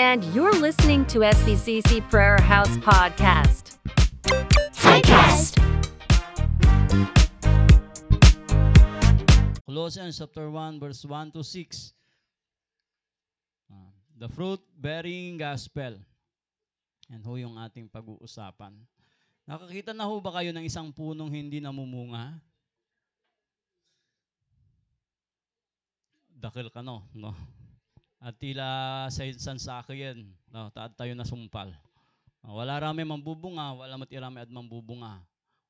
And you're listening to SBCC Prayer House Podcast. Typecast. Colossians chapter 1 verse 1 to 6. Ah, the fruit-bearing gospel. Yan ho yung ating pag-uusapan. Nakakita na ho ba kayo ng isang punong hindi namumunga? Dakil ka no, no? At tila sa insan sa akin, no, taad tayo na sumpal. Wala rami mambubunga, wala matirami at mambubunga.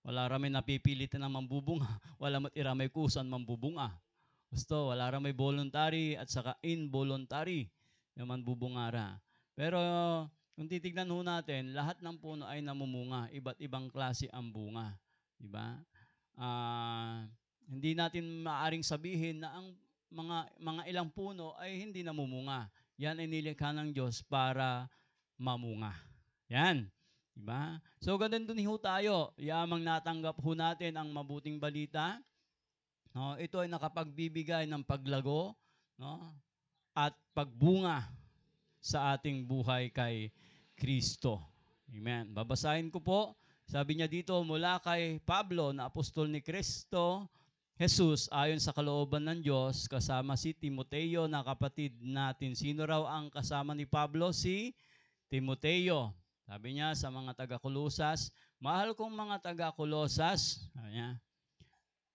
Wala rami napipilit na mambubunga, wala matirami kusan mambubunga. Gusto, wala rami voluntary at saka involuntary yung manbubungara. Pero kung titignan ho natin, lahat ng puno ay namumunga, iba't ibang klase ang bunga. Di ba? Ah, hindi natin maaring sabihin na ang mga mga ilang puno ay hindi namumunga. Yan ay nilikha ng Diyos para mamunga. Yan. Diba? So, ganun din ho tayo. Yamang natanggap ho natin ang mabuting balita. No, ito ay nakapagbibigay ng paglago no, at pagbunga sa ating buhay kay Kristo. Amen. Babasahin ko po. Sabi niya dito mula kay Pablo na apostol ni Kristo, Jesus ayon sa kalooban ng Diyos kasama si Timoteo na kapatid natin. Sino raw ang kasama ni Pablo? Si Timoteo. Sabi niya sa mga taga-Kolosas, mahal kong mga taga-Kolosas, sabi niya,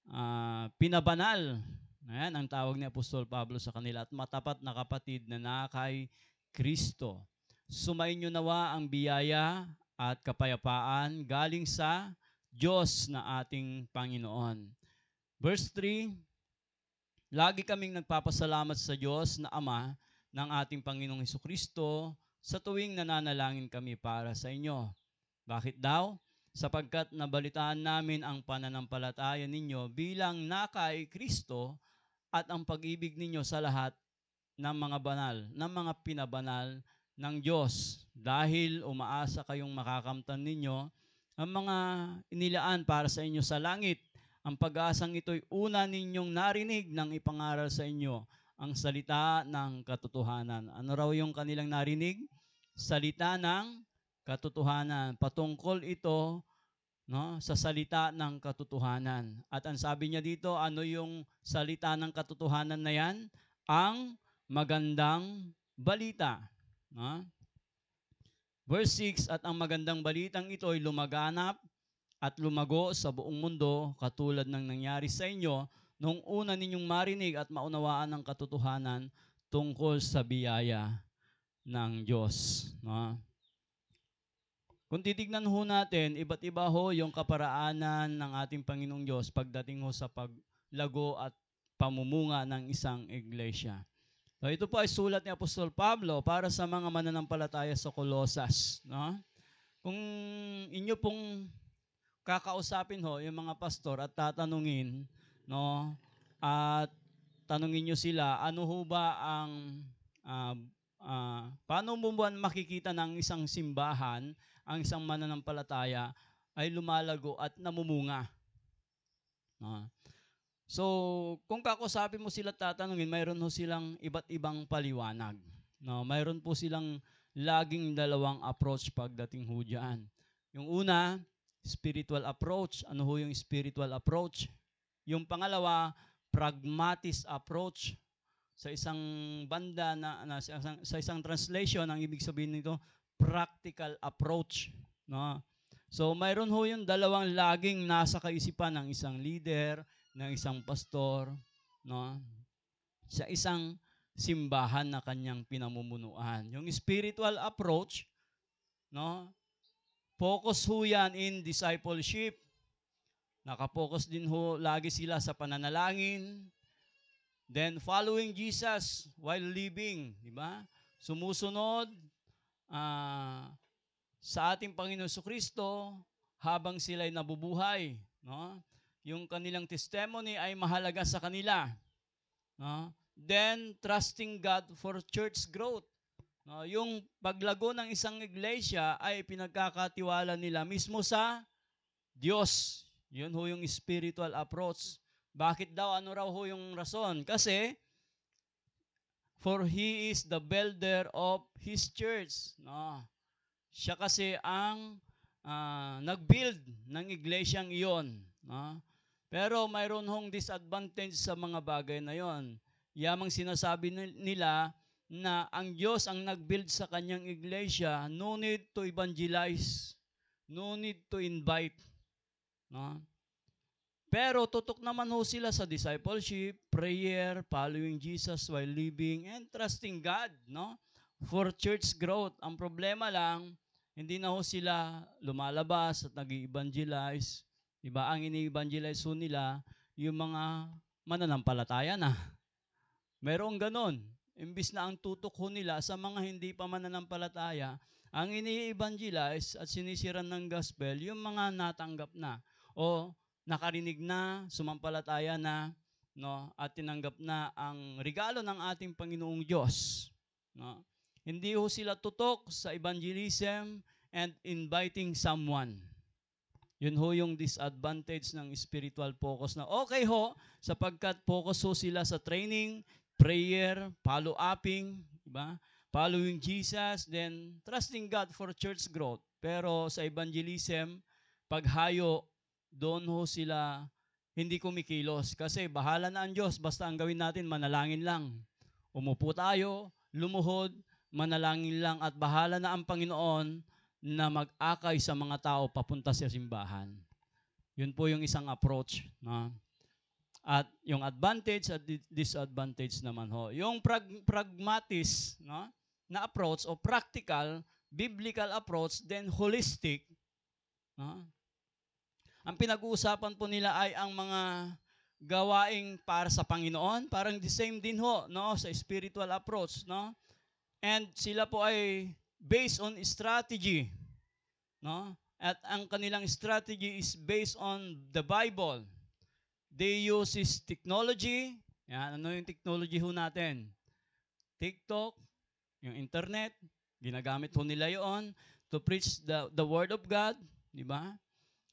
ah, pinabanal. Ayan ang tawag ni Apostol Pablo sa kanila at matapat na kapatid na nakay Kristo. Sumainyo nawa ang biyaya at kapayapaan galing sa Diyos na ating Panginoon. Verse 3, Lagi kaming nagpapasalamat sa Diyos na Ama ng ating Panginoong Heso Kristo sa tuwing nananalangin kami para sa inyo. Bakit daw? Sapagkat nabalitaan namin ang pananampalataya ninyo bilang nakay Kristo at ang pag-ibig ninyo sa lahat ng mga banal, ng mga pinabanal ng Diyos. Dahil umaasa kayong makakamtan ninyo ang mga inilaan para sa inyo sa langit. Ang pag-asang ito'y una ninyong narinig ng ipangaral sa inyo ang salita ng katotohanan. Ano raw yung kanilang narinig? Salita ng katotohanan. Patungkol ito no, sa salita ng katotohanan. At ang sabi niya dito, ano yung salita ng katotohanan na yan? Ang magandang balita. No? Verse 6, at ang magandang balitang ito ay lumaganap at lumago sa buong mundo katulad ng nangyari sa inyo nung una ninyong marinig at maunawaan ang katotohanan tungkol sa biyaya ng Diyos. No? Kung titignan ho natin, iba't iba ho yung kaparaanan ng ating Panginoong Diyos pagdating ho sa paglago at pamumunga ng isang iglesia. So ito po ay sulat ni Apostol Pablo para sa mga mananampalataya sa Colosas. No? Kung inyo pong kakausapin ho yung mga pastor at tatanungin, no, at tanungin nyo sila, ano ho ba ang, ah, ah, paano mo ba makikita ng isang simbahan, ang isang mananampalataya ay lumalago at namumunga? No? So, kung kakusapin mo sila at tatanungin, mayroon ho silang iba't ibang paliwanag. No, mayroon po silang laging dalawang approach pagdating ho dyan. Yung una, spiritual approach. Ano ho yung spiritual approach? Yung pangalawa, pragmatist approach. Sa isang banda na, na sa, isang, sa isang translation, ang ibig sabihin nito, practical approach. No? So mayroon ho yung dalawang laging nasa kaisipan ng isang leader, ng isang pastor, no? sa isang simbahan na kanyang pinamumunuan. Yung spiritual approach, no? Focus ho yan in discipleship. Nakapokus din ho lagi sila sa pananalangin. Then following Jesus while living, di ba? Sumusunod ah, sa ating Panginoon sa Kristo habang sila'y nabubuhay, no? Yung kanilang testimony ay mahalaga sa kanila. No? Then trusting God for church growth. No, yung paglago ng isang iglesia ay pinagkakatiwala nila mismo sa Diyos. Yun ho yung spiritual approach. Bakit daw? Ano raw ho yung rason? Kasi For he is the builder of his church. No? Siya kasi ang ah, nag-build ng iglesyang iyon. No? Pero mayroon hong disadvantage sa mga bagay na yon. Yamang sinasabi ni- nila na ang Diyos ang nag-build sa kanyang iglesia, no need to evangelize, no need to invite. No? Pero tutok naman ho sila sa discipleship, prayer, following Jesus while living, and trusting God, no? For church growth. Ang problema lang, hindi na ho sila lumalabas at nag evangelize Diba? Ang ini-evangelize ho nila, yung mga mananampalataya na. Merong ganon. Imbis na ang tutok ho nila sa mga hindi pa mananampalataya, ang ini-evangelize at sinisiran ng gospel, yung mga natanggap na o nakarinig na, sumampalataya na, no, at tinanggap na ang regalo ng ating Panginoong Diyos. No? Hindi ho sila tutok sa evangelism and inviting someone. Yun ho yung disadvantage ng spiritual focus na okay ho, sapagkat focus ho sila sa training, prayer, follow-upping, diba? following Jesus, then trusting God for church growth. Pero sa evangelism, paghayo, doon ho sila hindi kumikilos. Kasi bahala na ang Diyos, basta ang gawin natin, manalangin lang. Umupo tayo, lumuhod, manalangin lang, at bahala na ang Panginoon na mag-akay sa mga tao papunta sa simbahan. Yun po yung isang approach. No? At yung advantage at di- disadvantage naman ho. Yung prag- pragmatis no? na approach o practical, biblical approach, then holistic. No? Ang pinag-uusapan po nila ay ang mga gawaing para sa Panginoon, parang the same din ho, no, sa spiritual approach, no? And sila po ay based on strategy, no? At ang kanilang strategy is based on the Bible. They use is technology. Yan, ano yung technology ho natin? TikTok, yung internet, ginagamit ho nila yon to preach the, the word of God, di ba?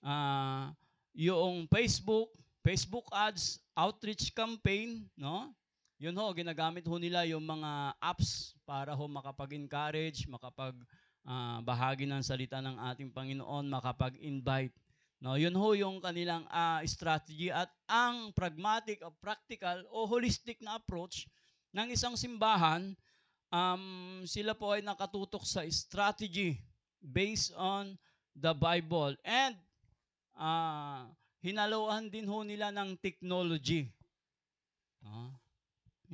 Ah, yung Facebook, Facebook ads, outreach campaign, no? Yun ho, ginagamit ho nila yung mga apps para ho makapag-encourage, makapag ah, bahagi ng salita ng ating Panginoon, makapag-invite. No, yun ho yung kanilang ah, strategy at ang pragmatic o practical o holistic na approach ng isang simbahan, um, sila po ay nakatutok sa strategy based on the Bible. And ah hinaluan din ho nila ng technology. No?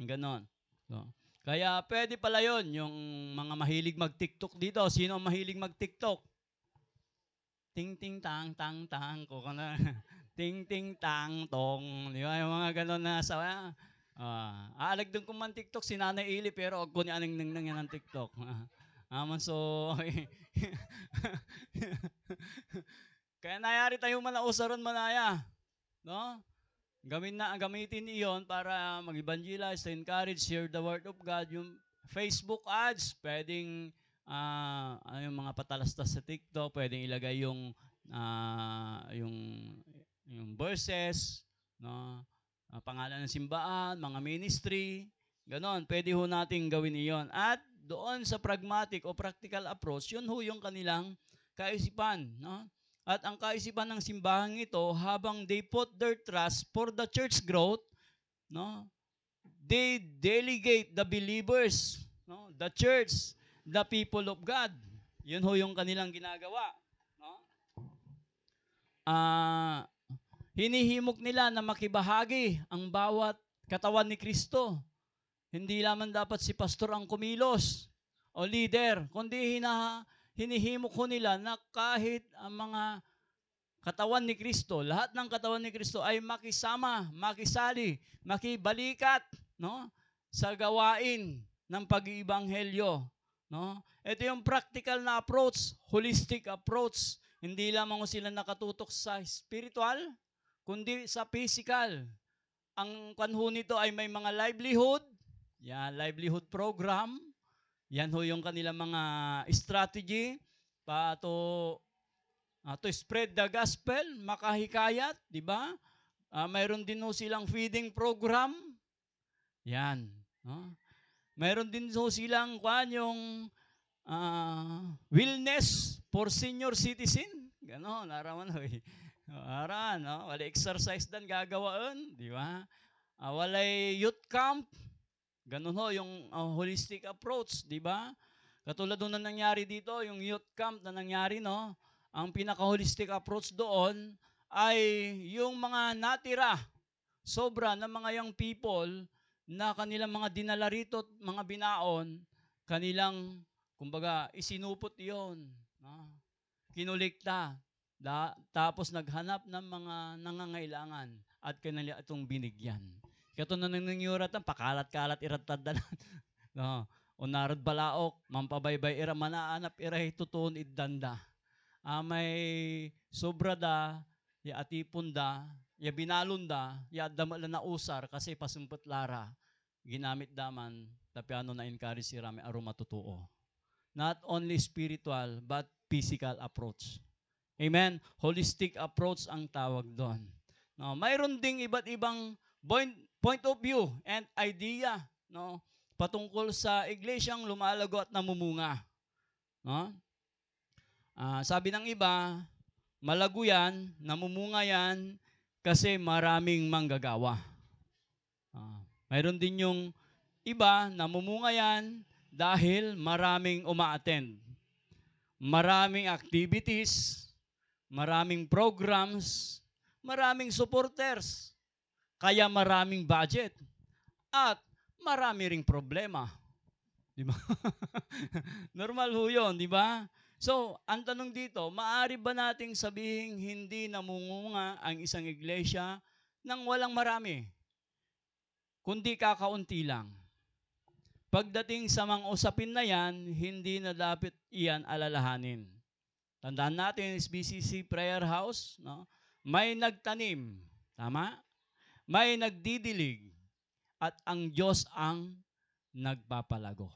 Ganon. No? Kaya pwede pala yon yung mga mahilig mag-TikTok dito. Sino mahilig mag-TikTok? Ting ting tang tang tang ko na. ting ting tang tong. Di ba? Yung mga ganon na sa Ah, aalag doon kung man TikTok si Nanay Ili pero og ko ni aning nang nang ng TikTok. Aman so Kaya nayari tayo manausaron manaya. No? Gamin na, gamitin iyon para mag-evangelize, to encourage, share the word of God. Yung Facebook ads, pwedeng ano yung mga patalastas sa TikTok, pwedeng ilagay yung ah, yung yung verses, no? Ah, pangalan ng simbahan, mga ministry, ganon. Pwede ho nating gawin iyon. At doon sa pragmatic o practical approach, yun ho yung kanilang kaisipan, no? At ang kaisipan ng simbahan ito, habang they put their trust for the church growth, no? They delegate the believers, no? The church, the people of God. Yun ho yung kanilang ginagawa, no? Ah, hinihimok nila na makibahagi ang bawat katawan ni Kristo. Hindi lamang dapat si pastor ang kumilos o leader, kundi hina, hinihimok ko nila na kahit ang mga katawan ni Kristo, lahat ng katawan ni Kristo ay makisama, makisali, makibalikat, no? sa gawain ng pag-iibanghelyo, no? Ito yung practical na approach, holistic approach. Hindi lamang sila nakatutok sa spiritual, kundi sa physical. Ang kanho nito ay may mga livelihood, yan, livelihood program, yan ho yung kanilang mga strategy pa to, ah, to spread the gospel, makahikayat, di ba? Ah, mayroon din ho silang feeding program. Yan. No? Mayroon din ho silang kwan yung ah, wellness for senior citizen. Ganon, naraman ho. eh. Aran, no? Wala exercise dan gagawaan, di ba? Ah, walay youth camp. Ganun ho yung ah, holistic approach, di ba? Katulad doon na nangyari dito, yung youth camp na nangyari, no? Ang pinaka-holistic approach doon ay yung mga natira, sobra ng mga young people na kanilang mga dinala rito, at mga binaon, kanilang, kumbaga, isinupot yon no? Kinulikta. Da, tapos naghanap ng mga nangangailangan at kanila itong binigyan. Kato na nang nangyuratan, pakalat-kalat iratad no? Unarad balaok, mampabaybay ira manaanap iray tutuon iddanda. Ah, may sobra da, ya atipon da, ya binalon da, ya damala na usar kasi pasumpot lara. Ginamit daman, tapi ano na encourage si Rami aroma totoo. Not only spiritual, but physical approach. Amen? Holistic approach ang tawag doon. No, mayroon ding iba't ibang point, point of view and idea no, patungkol sa iglesyang lumalago at namumunga. No? Ah, sabi ng iba, malago yan, namumunga yan kasi maraming manggagawa. Ah, mayroon din yung iba, namumunga yan dahil maraming uma-attend. Maraming activities, maraming programs, maraming supporters, kaya maraming budget, at marami ring problema. Di ba? Normal ho yun, di ba? So, ang tanong dito, maari ba nating sabihin hindi namungunga ang isang iglesia nang walang marami? Kundi kakaunti lang. Pagdating sa mga usapin na yan, hindi na dapat iyan alalahanin. Tandaan natin, SBCC Prayer House, no? may nagtanim, tama? May nagdidilig, at ang Diyos ang nagpapalago.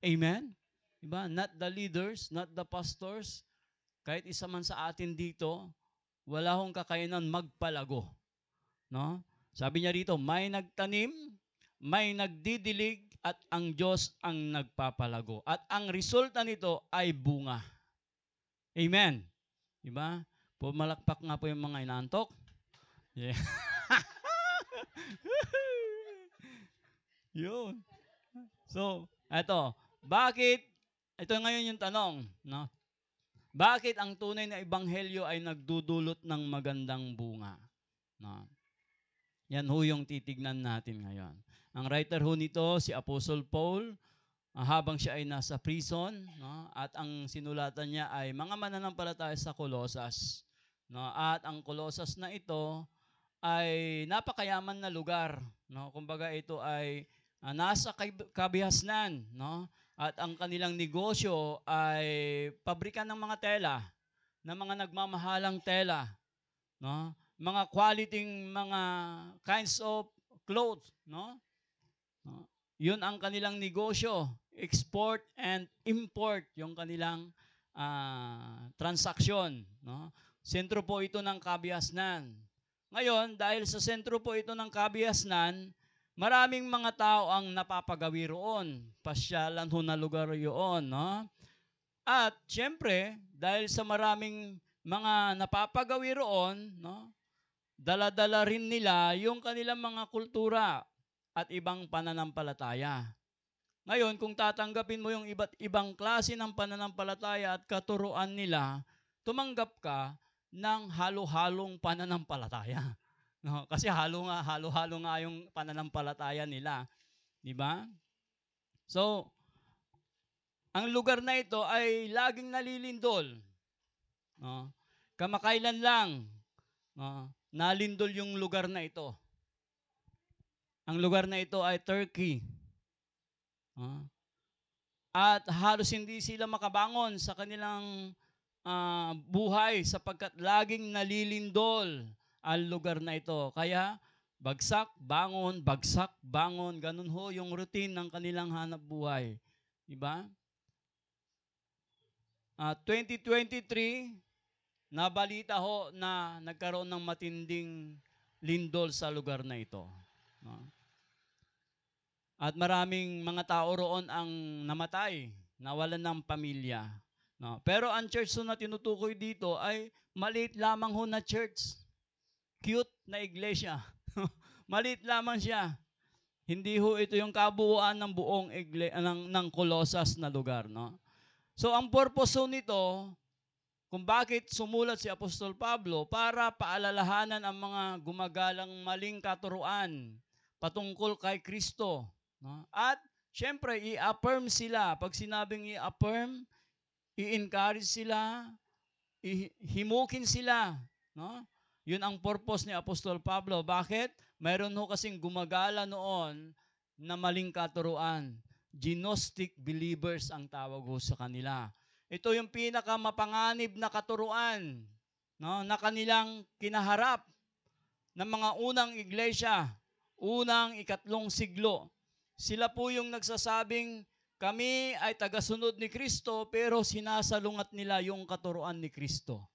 Amen? Diba? Not the leaders, not the pastors. Kahit isa man sa atin dito, wala hong kakayanan magpalago. No? Sabi niya rito, may nagtanim, may nagdidilig, at ang Diyos ang nagpapalago. At ang resulta nito ay bunga. Amen. Diba? Pumalakpak nga po yung mga inantok. Yeah. Yun. So, eto, bakit, ito ngayon yung tanong, no? Bakit ang tunay na ebanghelyo ay nagdudulot ng magandang bunga? No? Yan ho yung titignan natin ngayon. Ang writer ho nito, si Apostle Paul, ah, habang siya ay nasa prison, no? at ang sinulatan niya ay mga mananampalataya sa Colosas. No? At ang Colosas na ito ay napakayaman na lugar. No? Kumbaga ito ay ah, nasa kabihasnan, no? At ang kanilang negosyo ay pabrikan ng mga tela, ng mga nagmamahalang tela, no? Mga quality mga kinds of clothes, no? no? 'Yun ang kanilang negosyo, export and import yung kanilang ah, transaksyon, no? Sentro po ito ng kabihasnan. Ngayon, dahil sa sentro po ito ng kabihasnan, Maraming mga tao ang napapagawi roon. Pasyalan ho na lugar yun. No? At syempre, dahil sa maraming mga napapagawi roon, no? dala-dala rin nila yung kanilang mga kultura at ibang pananampalataya. Ngayon, kung tatanggapin mo yung iba't ibang klase ng pananampalataya at katuruan nila, tumanggap ka ng halo-halong pananampalataya. No, kasi halo nga, halo-halo nga yung pananampalataya nila. Di ba? So, ang lugar na ito ay laging nalilindol. No? Kamakailan lang, no? nalindol yung lugar na ito. Ang lugar na ito ay Turkey. No? At halos hindi sila makabangon sa kanilang ah, buhay sapagkat laging nalilindol ang lugar na ito. Kaya, bagsak, bangon, bagsak, bangon, ganun ho yung routine ng kanilang hanap buhay. Diba? Ah, 2023, nabalita ho na nagkaroon ng matinding lindol sa lugar na ito. No? At maraming mga tao roon ang namatay, nawalan ng pamilya. No? Pero ang church na tinutukoy dito ay maliit lamang ho na church. Cute na iglesia. maliit lamang siya. Hindi ho ito yung kabuuan ng buong igle- ng, ng Colossus na lugar. No? So ang purpose nito, kung bakit sumulat si Apostol Pablo para paalalahanan ang mga gumagalang maling katuruan patungkol kay Kristo. No? At syempre, i-affirm sila. Pag sinabing i-affirm, i-encourage sila, i-himukin sila. No? Yun ang purpose ni Apostol Pablo. Bakit? Mayroon ho kasing gumagala noon na maling katuruan. Gnostic believers ang tawag ho sa kanila. Ito yung pinakamapanganib na katuruan no, na kanilang kinaharap ng mga unang iglesia, unang ikatlong siglo. Sila po yung nagsasabing kami ay tagasunod ni Kristo pero sinasalungat nila yung katuruan ni Kristo.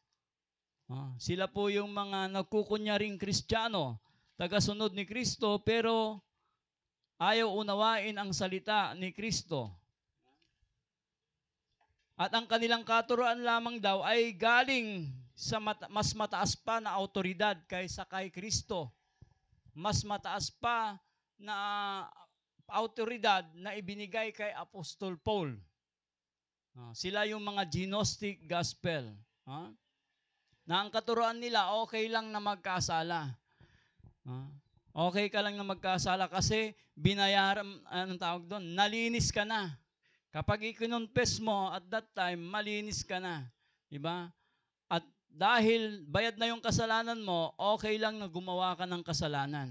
Ah, sila po yung mga nagkukunyaring Kristiyano, tagasunod ni Kristo pero ayaw unawain ang salita ni Kristo. At ang kanilang katuruan lamang daw ay galing sa mata- mas mataas pa na autoridad kaysa kay Kristo. Mas mataas pa na autoridad na ibinigay kay Apostol Paul. Ah, sila yung mga Gnostic gospel. Ah? Na ang katuruan nila, okay lang na magkasala. Ah? Okay ka lang na magkasala kasi binayaran, anong tawag doon, nalinis ka na. Kapag ikinonfess mo at that time, malinis ka na. Diba? At dahil bayad na yung kasalanan mo, okay lang na gumawa ka ng kasalanan.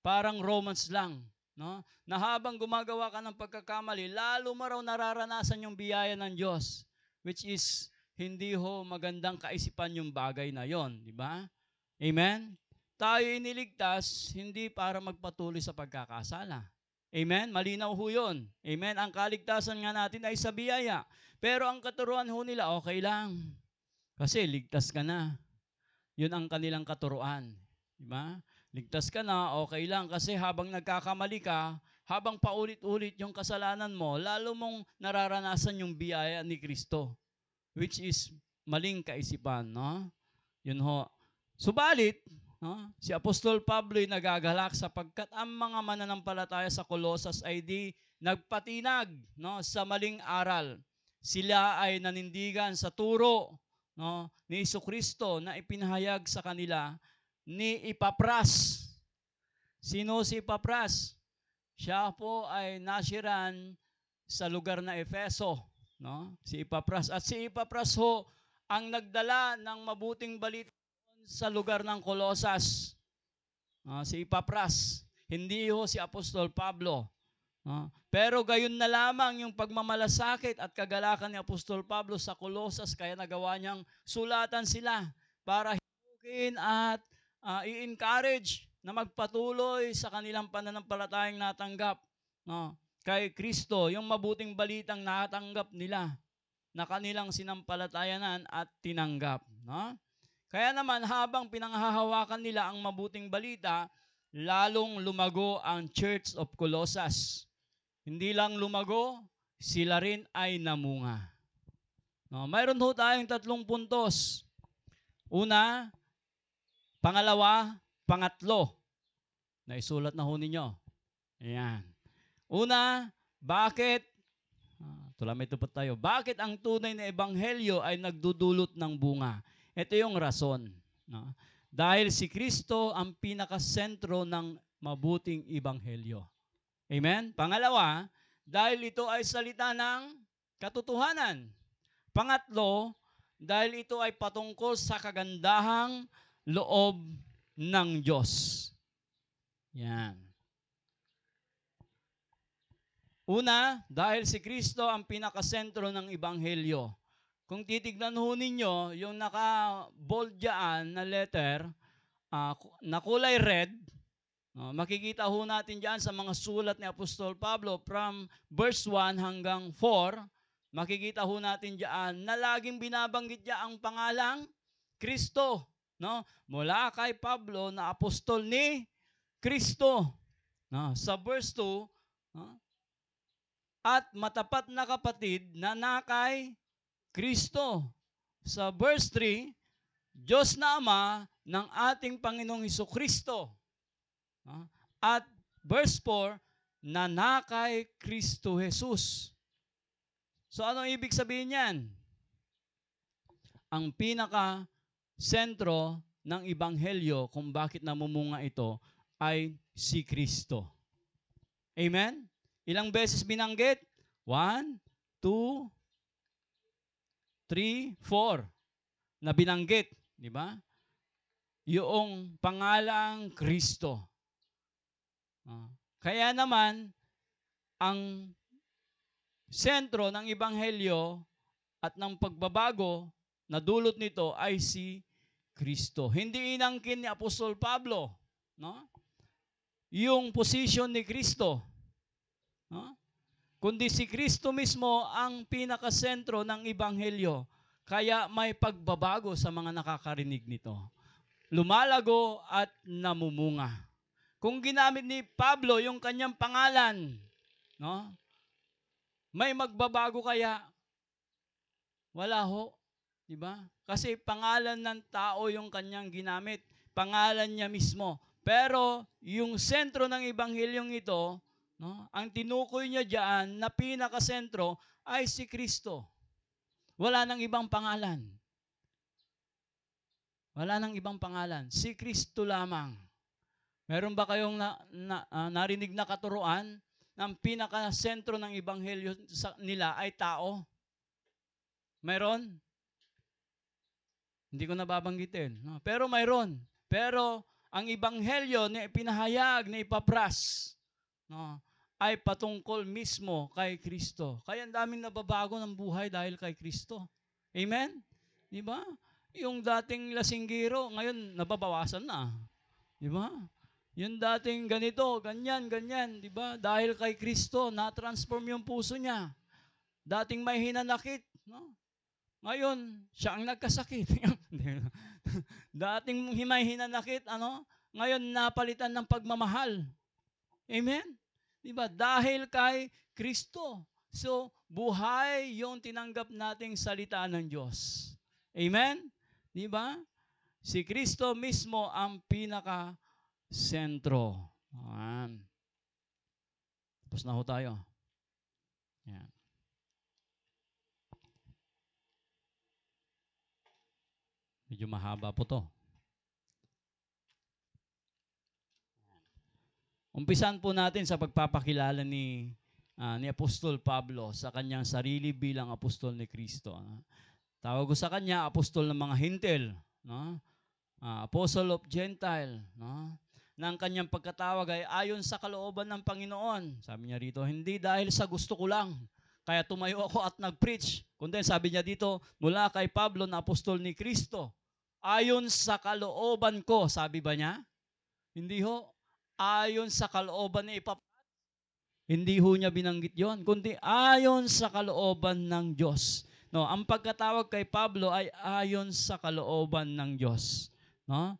Parang Romans lang. No? Na habang gumagawa ka ng pagkakamali, lalo mo raw nararanasan yung biyaya ng Diyos. Which is, hindi ho magandang kaisipan yung bagay na yon, di ba? Amen? Tayo iniligtas, hindi para magpatuloy sa pagkakasala. Amen? Malinaw ho yun. Amen? Ang kaligtasan nga natin ay sa biyaya. Pero ang katuruan ho nila, okay lang. Kasi ligtas ka na. Yun ang kanilang katuruan. Di ba? Ligtas ka na, okay lang. Kasi habang nagkakamali ka, habang paulit-ulit yung kasalanan mo, lalo mong nararanasan yung biyaya ni Kristo. Which is maling kaisipan. No? Yun ho. Subalit, no? si Apostol Pablo ay nagagalak sapagkat ang mga mananampalataya sa Colossus ay di nagpatinag no, sa maling aral. Sila ay nanindigan sa turo no, ni Iso Kristo na ipinahayag sa kanila ni Ipapras. Sino si Ipapras? Siya po ay nasiran sa lugar na Efeso. No? Si Ipapras. At si Ipapras ho ang nagdala ng mabuting balita sa lugar ng Colosas. Ah, si Ipapras. Hindi ho si Apostol Pablo. Ah, pero gayon na lamang yung pagmamalasakit at kagalakan ni Apostol Pablo sa Colosas kaya nagawa niyang sulatan sila para himukin at ah, i-encourage na magpatuloy sa kanilang pananampalatayang natanggap no, kay Kristo, yung mabuting balitang natanggap nila na kanilang sinampalatayanan at tinanggap. No? Kaya naman habang pinanghahawakan nila ang mabuting balita, lalong lumago ang Church of Colossus. Hindi lang lumago, sila rin ay namunga. No, mayroon ho tayong tatlong puntos. Una, pangalawa, pangatlo. Naisulat na ho ninyo. Ayan. Una, bakit Ah, Tulamay ito pa tayo. Bakit ang tunay na ebanghelyo ay nagdudulot ng bunga? Ito yung rason. No? Dahil si Kristo ang pinakasentro ng mabuting ebanghelyo. Amen? Pangalawa, dahil ito ay salita ng katotohanan. Pangatlo, dahil ito ay patungkol sa kagandahang loob ng Diyos. Yan. Una, dahil si Kristo ang pinakasentro ng Ebanghelyo. Kung titignan ho ninyo, yung naka-bold dyan na letter, ku- na kulay red, no, makikita ho natin dyan sa mga sulat ni Apostol Pablo from verse 1 hanggang 4, makikita ho natin dyan na laging binabanggit niya ang pangalang Kristo. No? Mula kay Pablo na apostol ni Kristo. No? Sa verse 2, no? At matapat na kapatid na nakay Kristo. Sa verse 3, Diyos na Ama ng ating Panginoong Heso Kristo. At verse 4, nanakay Kristo Jesus. So anong ibig sabihin niyan? Ang pinaka sentro ng ebanghelyo kung bakit namumunga ito ay si Kristo. Amen? Ilang beses binanggit? One, two, three, four na binanggit, di ba? Yung pangalang Kristo. Ah, Kaya naman, ang sentro ng Ebanghelyo at ng pagbabago na dulot nito ay si Kristo. Hindi inangkin ni Apostol Pablo, no? Yung position ni Kristo, no? Kundi si Kristo mismo ang pinakasentro ng Ebanghelyo. Kaya may pagbabago sa mga nakakarinig nito. Lumalago at namumunga. Kung ginamit ni Pablo yung kanyang pangalan, no? May magbabago kaya? Wala ho. Di ba? Kasi pangalan ng tao yung kanyang ginamit. Pangalan niya mismo. Pero yung sentro ng ebanghelyong ito, no, ang tinukoy niya diyan na pinakasentro ay si Kristo. Wala nang ibang pangalan. Wala nang ibang pangalan. Si Kristo lamang. Meron ba kayong na, na, ah, narinig na katuruan ng pinakasentro ng ebanghelyo sa, nila ay tao? Meron? Hindi ko nababanggitin. No? Pero mayroon. Pero ang ebanghelyo na ipinahayag, na ipapras, no, ay patungkol mismo kay Kristo. Kaya ang daming nababago ng buhay dahil kay Kristo. Amen? Di ba? Yung dating lasinggiro, ngayon nababawasan na. Di ba? Yung dating ganito, ganyan, ganyan, di ba? Dahil kay Kristo, na-transform yung puso niya. Dating may hinanakit, no? Ngayon, siya ang nagkasakit. Dating himay hinanakit, ano? Ngayon, napalitan ng pagmamahal. Amen? Di ba? Dahil kay Kristo. So, buhay yung tinanggap nating salita ng Diyos. Amen? Di ba? Si Kristo mismo ang pinaka sentro. Ayan. Tapos na ho tayo. Yan. Medyo mahaba po to. Umpisan po natin sa pagpapakilala ni ah, ni Apostol Pablo sa kanyang sarili bilang apostol ni Kristo. ah. Tawag ko sa kanya apostol ng mga hintil, no? Ah, apostle of Gentile, no? Ang kanyang pagkatawag ay ayon sa kalooban ng Panginoon. Sabi niya rito, hindi dahil sa gusto ko lang, kaya tumayo ako at nag-preach. Kundi sabi niya dito, mula kay Pablo na apostol ni Kristo, ayon sa kalooban ko, sabi ba niya? Hindi ho, ayon sa kalooban ni ipap hindi ho niya binanggit yon, kundi ayon sa kalooban ng Diyos. No, ang pagkatawag kay Pablo ay ayon sa kalooban ng Diyos. No?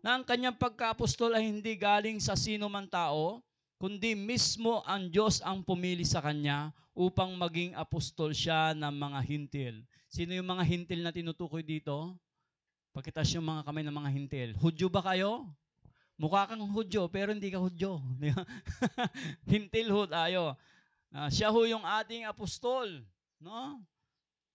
Na ang kanyang pagkaapostol ay hindi galing sa sino man tao, kundi mismo ang Diyos ang pumili sa kanya upang maging apostol siya ng mga hintil. Sino yung mga hintil na tinutukoy dito? Pakitas yung mga kamay ng mga hintil. Hudyo ba kayo? Mukha kang Hudyo, pero hindi ka Hudyo. Hintil ho tayo. Ah, siya ho yung ating apostol. No?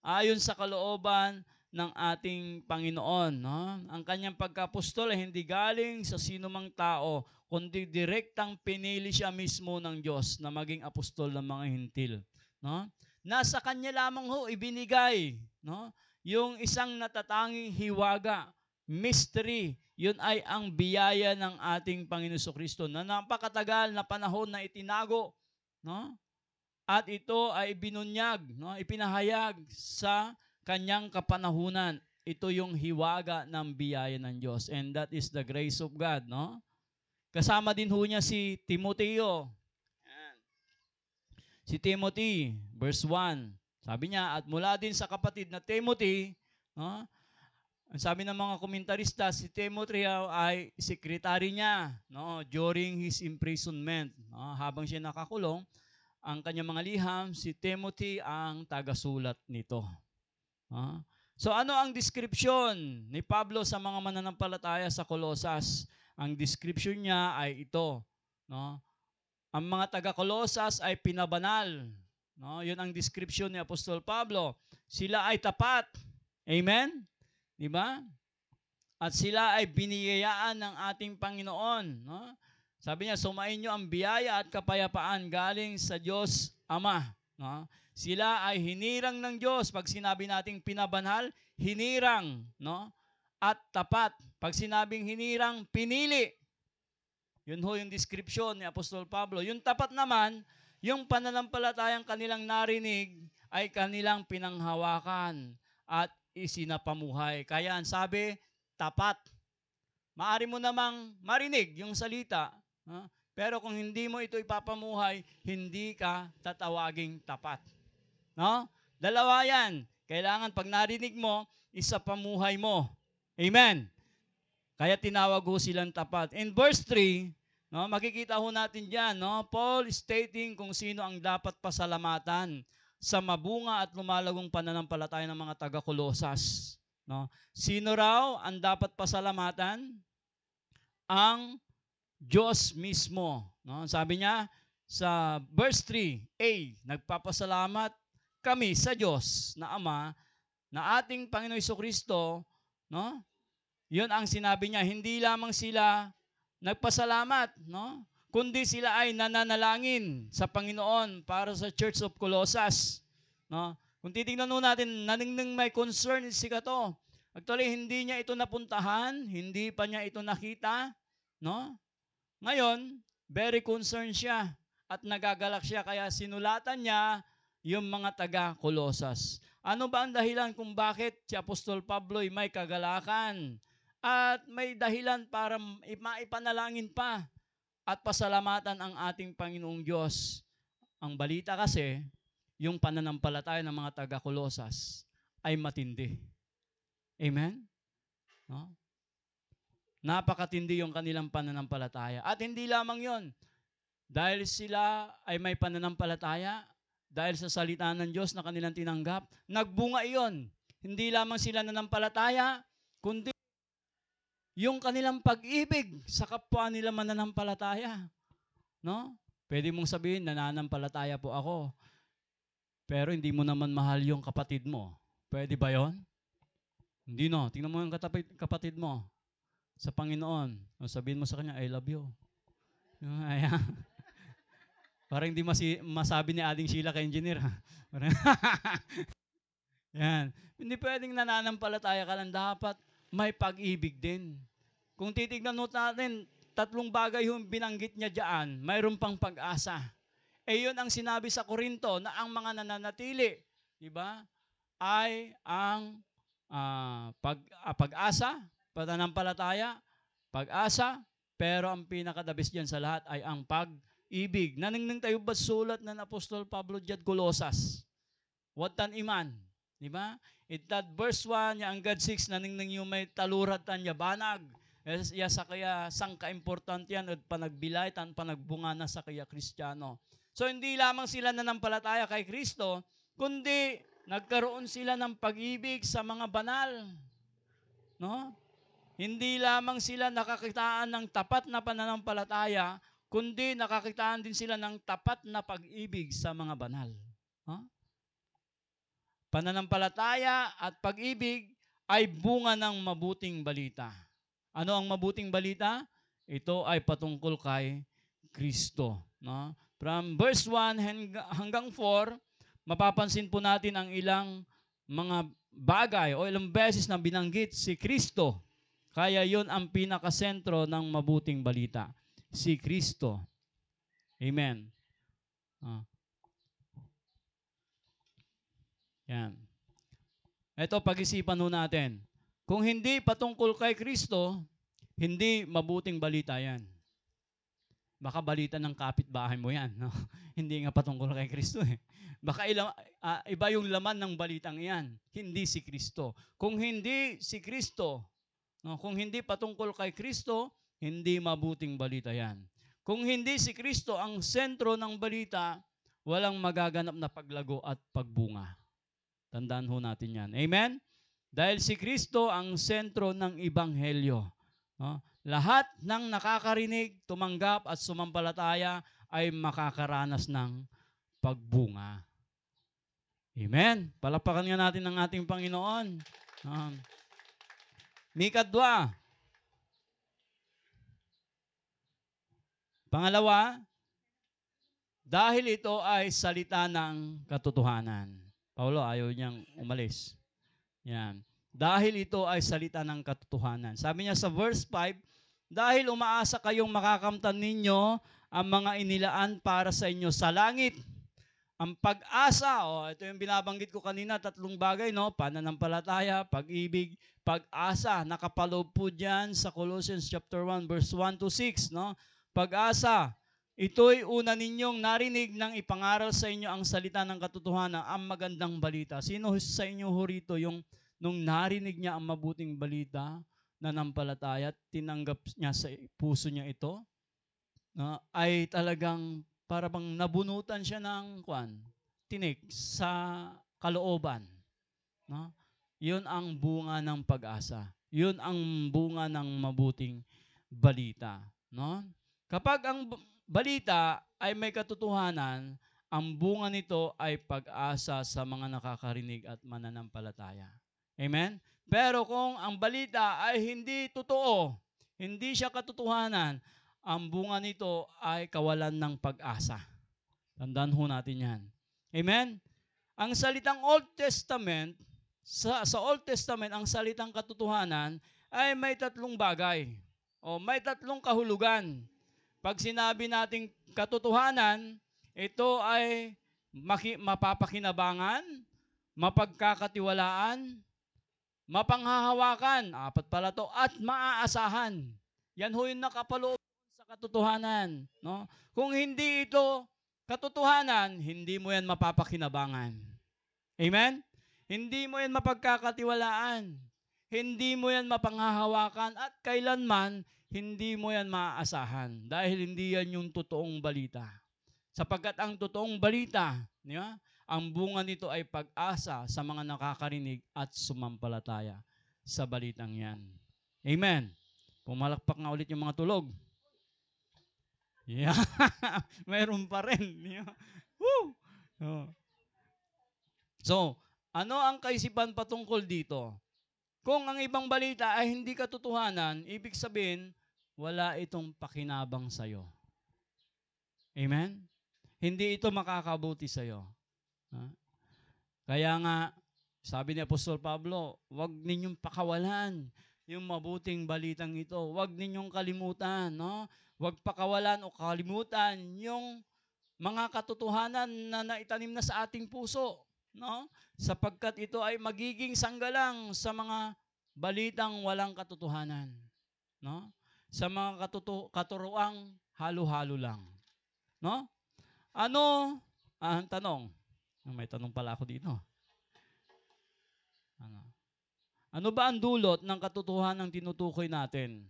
Ayon sa kalooban ng ating Panginoon. No? Ang kanyang pagkapostol ay hindi galing sa sino mang tao, kundi direktang pinili siya mismo ng Diyos na maging apostol ng mga hintil. No? Nasa kanya lamang ho ibinigay no? yung isang natatanging hiwaga, mystery, yun ay ang biyaya ng ating Panginoon Kristo na napakatagal na panahon na itinago, no? At ito ay binunyag, no? Ipinahayag sa kanyang kapanahunan. Ito yung hiwaga ng biyaya ng Diyos and that is the grace of God, no? Kasama din ho niya si Timoteo. Si Timothy, verse 1. Sabi niya, at mula din sa kapatid na Timothy, no? Ang sabi ng mga komentarista, si Timothy ay sekretary niya no, during his imprisonment. No, habang siya nakakulong, ang kanyang mga liham, si Timothy ang tagasulat nito. No? So ano ang description ni Pablo sa mga mananampalataya sa Colosas? Ang description niya ay ito. No? Ang mga taga-Colosas ay pinabanal. No? Yun ang description ni Apostol Pablo. Sila ay tapat. Amen? Di ba? At sila ay biniyayaan ng ating Panginoon. No? Sabi niya, sumain niyo ang biyaya at kapayapaan galing sa Diyos Ama. No? Sila ay hinirang ng Diyos. Pag sinabi nating pinabanal, hinirang. No? At tapat. Pag sinabing hinirang, pinili. Yun ho yung description ni Apostol Pablo. Yung tapat naman, yung pananampalatayang kanilang narinig ay kanilang pinanghawakan at isinapamuhay. Kaya ang sabi, tapat. Maari mo namang marinig yung salita, ha? pero kung hindi mo ito ipapamuhay, hindi ka tatawaging tapat. No? Dalawa yan. Kailangan pag narinig mo, isa pamuhay mo. Amen. Kaya tinawag ho silang tapat. In verse 3, no, makikita ho natin diyan, no, Paul stating kung sino ang dapat pasalamatan sa mabunga at lumalagong pananampalataya ng mga taga-Kolosas. No? Sino raw ang dapat pasalamatan? Ang Diyos mismo. No? Sabi niya sa verse 3, A, nagpapasalamat kami sa Diyos na Ama na ating Panginoon Kristo, no? Yun ang sinabi niya, hindi lamang sila nagpasalamat, no? Kundi sila ay nananalangin sa Panginoon para sa Church of Colossus, no? Kung titingnan nun natin, naningning may concern si Kato. Actually, hindi niya ito napuntahan, hindi pa niya ito nakita, no? Ngayon, very concerned siya at nagagalak siya kaya sinulatan niya yung mga taga Colossus. Ano ba ang dahilan kung bakit si Apostol Pablo ay may kagalakan at may dahilan para maipanalangin pa at pasalamatan ang ating Panginoong Diyos. Ang balita kasi, yung pananampalataya ng mga taga-Kolosas ay matindi. Amen? No? Napakatindi yung kanilang pananampalataya. At hindi lamang yon. Dahil sila ay may pananampalataya, dahil sa salita ng Diyos na kanilang tinanggap, nagbunga iyon. Hindi lamang sila nanampalataya, kundi yung kanilang pag-ibig sa kapwa nila mananampalataya. No? Pwede mong sabihin, nananampalataya po ako. Pero hindi mo naman mahal yung kapatid mo. Pwede ba yon? Hindi no. Tingnan mo yung kapatid mo sa Panginoon. O sabihin mo sa kanya, I love you. Ayan. Parang hindi masi, masabi ni Ading Sheila kay engineer. Parang Yan. Hindi pwedeng nananampalataya ka lang. Dapat may pag-ibig din. Kung titignan natin, tatlong bagay yung binanggit niya diyan, mayroon pang pag-asa. Eh yun ang sinabi sa Korinto na ang mga nananatili, di ba, ay ang ah, pag, ah, pag-asa, pananampalataya, pag-asa, pero ang pinakadabis diyan sa lahat ay ang pag-ibig. Naningning tayo ba sulat ng Apostol Pablo diyan Colosas? What an iman. Di ba? It that verse 1, ya ang God 6, naningning yung may talurat tan ya banag. Yes, sa kaya sang kaimportant yan at panagbilay tan panagbunga na sa kaya Kristiyano. So hindi lamang sila nanampalataya kay Kristo, kundi nagkaroon sila ng pag-ibig sa mga banal. No? Hindi lamang sila nakakitaan ng tapat na pananampalataya, kundi nakakitaan din sila ng tapat na pag-ibig sa mga banal. No? Pananampalataya at pag-ibig ay bunga ng mabuting balita. Ano ang mabuting balita? Ito ay patungkol kay Kristo. No? From verse 1 hanggang 4, mapapansin po natin ang ilang mga bagay o ilang beses na binanggit si Kristo. Kaya yon ang pinakasentro ng mabuting balita. Si Kristo. Amen. Ah. Yan. Ito, pag-isipan ho natin. Kung hindi patungkol kay Kristo, hindi mabuting balita yan. baka balita ng kapitbahay mo yan. No? hindi nga patungkol kay Kristo eh. Baka ila, ah, iba yung laman ng balitang yan. Hindi si Kristo. Kung hindi si Kristo, no? kung hindi patungkol kay Kristo, hindi mabuting balita yan. Kung hindi si Kristo ang sentro ng balita, walang magaganap na paglago at pagbunga. Tandaan ho natin yan. Amen? Dahil si Kristo ang sentro ng Ibanghelyo. No? Lahat ng nakakarinig, tumanggap at sumampalataya ay makakaranas ng pagbunga. Amen? Palapakan nga natin ang ating Panginoon. Um, Mika 2. Pangalawa, dahil ito ay salita ng katotohanan. Paulo, ayaw niyang umalis. Yan. Dahil ito ay salita ng katotohanan. Sabi niya sa verse 5, dahil umaasa kayong makakamtan ninyo ang mga inilaan para sa inyo sa langit. Ang pag-asa, oh, ito yung binabanggit ko kanina, tatlong bagay, no? Pananampalataya, pag-ibig, pag-asa. Nakapaloob po dyan sa Colossians chapter 1, verse 1 to 6, no? Pag-asa, ito'y una ninyong narinig nang ipangaral sa inyo ang salita ng katotohanan, ang magandang balita. Sino sa inyo ho rito yung nung narinig niya ang mabuting balita, nanampalataya, at tinanggap niya sa puso niya ito, no, ay talagang para bang nabunutan siya ng kwan, tinik sa kalooban. No? Yun ang bunga ng pag-asa. Yun ang bunga ng mabuting balita. No? Kapag ang balita ay may katotohanan, ang bunga nito ay pag-asa sa mga nakakarinig at mananampalataya. Amen? Pero kung ang balita ay hindi totoo, hindi siya katotohanan, ang bunga nito ay kawalan ng pag-asa. Tandaan ho natin yan. Amen? Ang salitang Old Testament, sa, sa Old Testament, ang salitang katotohanan ay may tatlong bagay. O may tatlong kahulugan. Pag sinabi nating katotohanan, ito ay maki, mapapakinabangan, mapagkakatiwalaan, mapanghahawakan, apat pala to, at maaasahan. Yan ho yung nakapaloob sa katotohanan. No? Kung hindi ito katotohanan, hindi mo yan mapapakinabangan. Amen? Hindi mo yan mapagkakatiwalaan. Hindi mo yan mapanghahawakan at kailanman hindi mo yan maaasahan dahil hindi yan yung totoong balita. Sapagkat ang totoong balita, di ba? ang bunga nito ay pag-asa sa mga nakakarinig at sumampalataya sa balitang yan. Amen. Pumalakpak nga ulit yung mga tulog. Yeah. Meron pa rin. Yeah. Woo! Oh. So, ano ang kaisipan patungkol dito? Kung ang ibang balita ay hindi katotohanan, ibig sabihin, wala itong pakinabang sa'yo. Amen? Hindi ito makakabuti sa'yo. Ha? Kaya nga, sabi ni Apostol Pablo, huwag ninyong pakawalan yung mabuting balitang ito. Huwag ninyong kalimutan, no? Huwag pakawalan o kalimutan yung mga katotohanan na naitanim na sa ating puso, no? Sapagkat ito ay magiging sanggalang sa mga balitang walang katotohanan, no? Sa mga katutu- katuroang halo-halo lang, no? Ano ah, ang tanong? May tanong pala ako dito. Ano? Ano ba ang dulot ng katotohanan ng tinutukoy natin?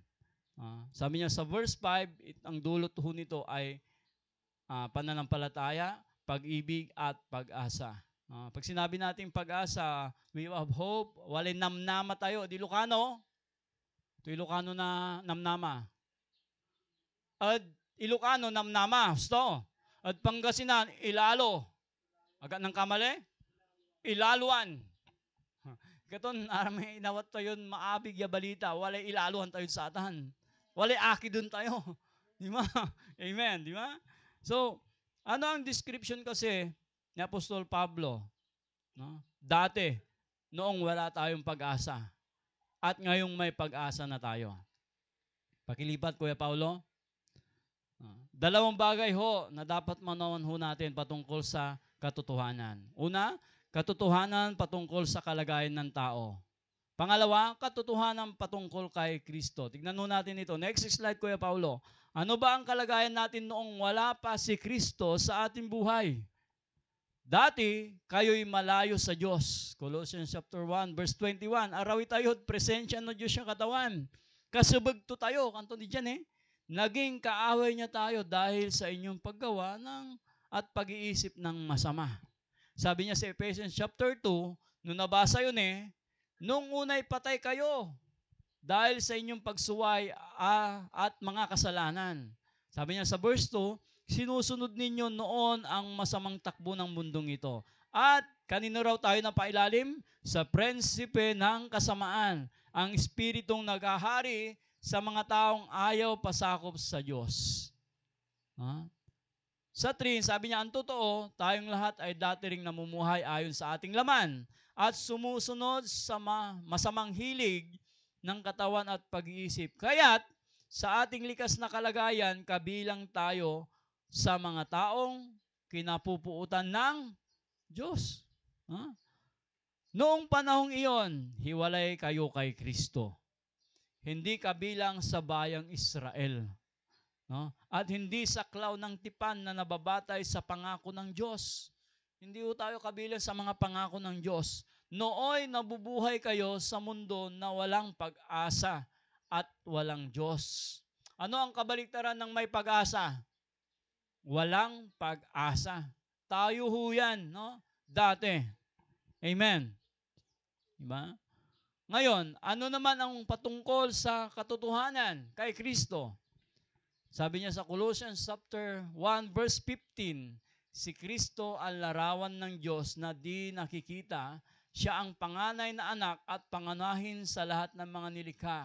Ah, sabi niya sa verse 5, it- ang dulot ho nito ay ah, pananampalataya, pag-ibig at pag-asa. Ah, pag sinabi natin pag-asa, we have hope, wala namnama tayo. Di Ilocano, ito Ilocano na namnama. At Ilocano namnama, gusto. At Pangasinan, ilalo. Agad ng kamali? Ilaluan. Katon, arame inawat tayo maabig ya balita. Wala ilaluhan tayo sa atan. Wala aki dun tayo. Di ba? Amen. Di ba? So, ano ang description kasi ni Apostol Pablo? No? Dati, noong wala tayong pag-asa. At ngayong may pag-asa na tayo. Pakilipat, Kuya Paulo. Ah, Dalawang bagay ho na dapat manawan ho natin patungkol sa katotohanan. Una, katotohanan patungkol sa kalagayan ng tao. Pangalawa, katotohanan patungkol kay Kristo. Tignan ho natin ito. Next slide, Kuya Paulo. Ano ba ang kalagayan natin noong wala pa si Kristo sa ating buhay? Dati, kayo'y malayo sa Diyos. Colossians chapter 1, verse 21. Arawi tayo, presensya ng Diyos siya katawan. Kasubagto tayo, kanto di dyan eh. Naging kaaway niya tayo dahil sa inyong paggawa ng at pag-iisip ng masama. Sabi niya sa Ephesians chapter 2, nung nabasa yun eh, nung unay patay kayo dahil sa inyong pagsuway ah, at mga kasalanan. Sabi niya sa verse 2, sinusunod ninyo noon ang masamang takbo ng mundong ito. At kanino raw tayo na pailalim? Sa prinsipe ng kasamaan, ang espiritong naghahari sa mga taong ayaw pasakop sa Diyos. Ha? Sa 3, sabi niya, ang totoo, tayong lahat ay dati ring namumuhay ayon sa ating laman at sumusunod sa ma- masamang hilig ng katawan at pag-iisip. Kaya't sa ating likas na kalagayan, kabilang tayo sa mga taong kinapupuutan ng Diyos. Ha? Noong panahong iyon, hiwalay kayo kay Kristo. Hindi kabilang sa bayang Israel. No? At hindi sa klaw ng tipan na nababatay sa pangako ng Diyos. Hindi ho tayo kabilang sa mga pangako ng Diyos. Nooy nabubuhay kayo sa mundo na walang pag-asa at walang Diyos. Ano ang kabaliktaran ng may pag-asa? Walang pag-asa. Tayo ho yan, no? Dati. Amen. Diba? Ngayon, ano naman ang patungkol sa katotohanan kay Kristo? Sabi niya sa Colossians chapter 1 verse 15, si Kristo ang larawan ng Diyos na di nakikita, siya ang panganay na anak at panganahin sa lahat ng mga nilikha.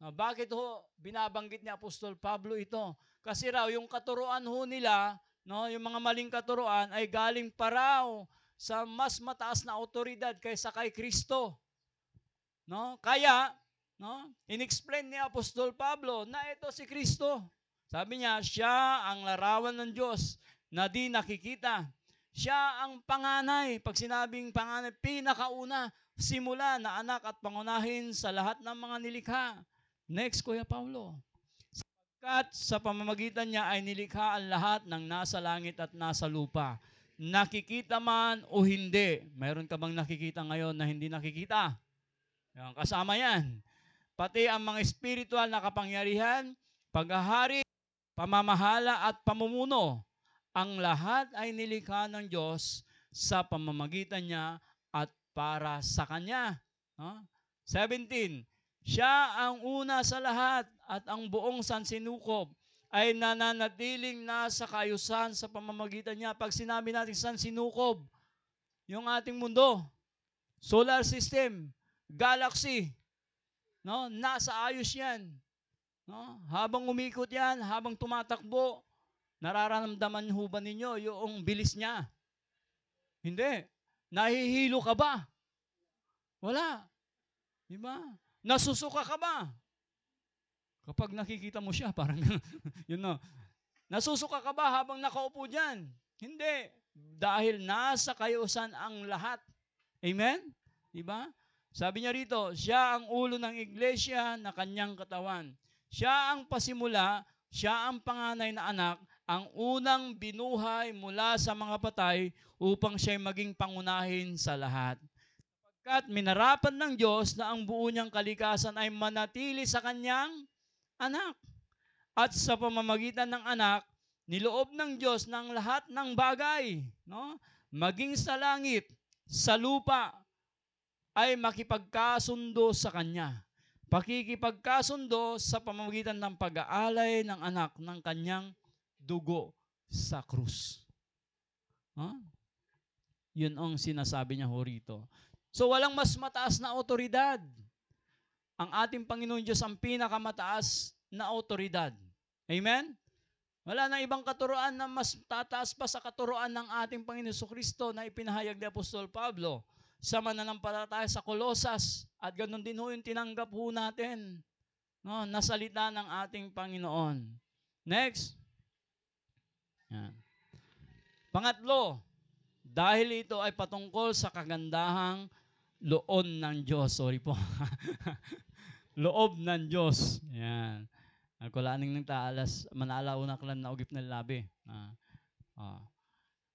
Bakit ho binabanggit ni Apostol Pablo ito? Kasi raw yung katuruan ho nila, no, yung mga maling katuruan ay galing pa raw sa mas mataas na otoridad kaysa kay Kristo. No? Kaya, no, inexplain ni Apostol Pablo na ito si Kristo. Sabi niya, siya ang larawan ng Diyos na di nakikita. Siya ang panganay. Pag sinabing panganay, pinakauna, simula na anak at pangunahin sa lahat ng mga nilikha. Next, Kuya Paulo. Sapagkat sa pamamagitan niya ay nilikha ang lahat ng nasa langit at nasa lupa. Nakikita man o hindi. Mayroon ka bang nakikita ngayon na hindi nakikita? Yan, kasama yan. Pati ang mga spiritual na kapangyarihan, paghahari, pamamahala at pamumuno. Ang lahat ay nilikha ng Diyos sa pamamagitan niya at para sa Kanya. No? 17. Siya ang una sa lahat at ang buong sansinukob ay nananatiling nasa kaayusan sa pamamagitan niya. Pag sinabi natin sansinukob, yung ating mundo, solar system, galaxy, no? nasa ayos yan. No? Habang umikot yan, habang tumatakbo, nararamdaman ho ba ninyo yung bilis niya? Hindi. Nahihilo ka ba? Wala. Di ba? Nasusuka ka ba? Kapag nakikita mo siya, parang, yun no. Nasusuka ka ba habang nakaupo dyan? Hindi. Dahil nasa kayusan ang lahat. Amen? Di ba? Sabi niya rito, siya ang ulo ng iglesia na kanyang katawan. Siya ang pasimula, siya ang panganay na anak, ang unang binuhay mula sa mga patay upang siya'y maging pangunahin sa lahat. Sapagkat minarapan ng Diyos na ang buo niyang kalikasan ay manatili sa kanyang anak. At sa pamamagitan ng anak, niloob ng Diyos ng lahat ng bagay, no? maging sa langit, sa lupa, ay makipagkasundo sa Kanya. Pakikipagkasundo sa pamamagitan ng pag-aalay ng anak ng Kanyang dugo sa krus. Huh? Yun ang sinasabi niya ho rito. So walang mas mataas na otoridad. Ang ating Panginoon Diyos ang pinakamataas na otoridad. Amen? Wala na ibang katuroan na mas tataas pa sa katuroan ng ating Panginoon Kristo na ipinahayag ni Apostol Pablo sa mananampalataya sa Kolosas at ganun din ho yung tinanggap ho natin no, na salita ng ating Panginoon. Next. Yan. Pangatlo, dahil ito ay patungkol sa kagandahang loon ng Diyos. Sorry po. Loob ng Diyos. Yan. Nagkulaning ng taalas, manala una klan na ugip na labi. Ah. ah.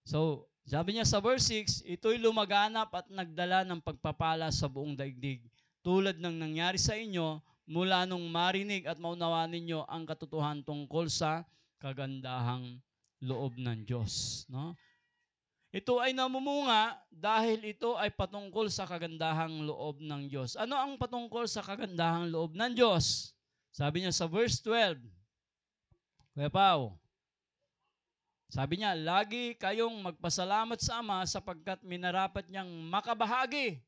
So, sabi niya sa verse 6, ito'y lumaganap at nagdala ng pagpapala sa buong daigdig. Tulad ng nangyari sa inyo, mula nung marinig at maunawaan ninyo ang katotohanan tungkol sa kagandahang loob ng Diyos. No? Ito ay namumunga dahil ito ay patungkol sa kagandahang loob ng Diyos. Ano ang patungkol sa kagandahang loob ng Diyos? Sabi niya sa verse 12, Kuya Pao, sabi niya, lagi kayong magpasalamat sa Ama sapagkat minarapat niyang makabahagi.